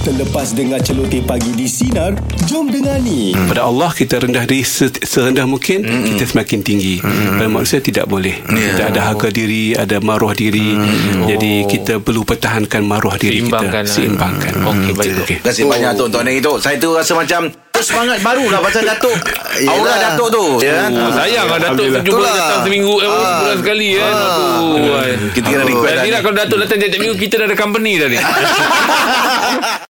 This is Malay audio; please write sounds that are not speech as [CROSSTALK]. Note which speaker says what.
Speaker 1: Terlepas dengar celoteh pagi di Sinar Jom dengar ni hmm.
Speaker 2: Pada Allah kita rendah diri serendah mungkin hmm. Kita semakin tinggi hmm. Pada manusia tidak boleh
Speaker 3: yeah.
Speaker 2: Kita ada harga diri Ada maruah diri hmm. Jadi oh. kita perlu pertahankan maruah diri
Speaker 4: Seimbangkan
Speaker 2: kita
Speaker 4: lah.
Speaker 2: Seimbangkan hmm.
Speaker 4: Okey baik
Speaker 2: okay.
Speaker 3: Terima kasih oh. banyak Tok Tuan yang itu Saya tu rasa macam semangat baru lah pasal Datuk [LAUGHS] Aura Datuk tu Ya.
Speaker 4: Oh, sayang lah Datuk jumpa datang seminggu eh,
Speaker 3: ah.
Speaker 4: bulan sekali eh. Ah. Aduh,
Speaker 3: kita kena request
Speaker 4: Nanti
Speaker 3: lah
Speaker 4: kalau Datuk datang tiap minggu kita dah ada company dah ni [LAUGHS]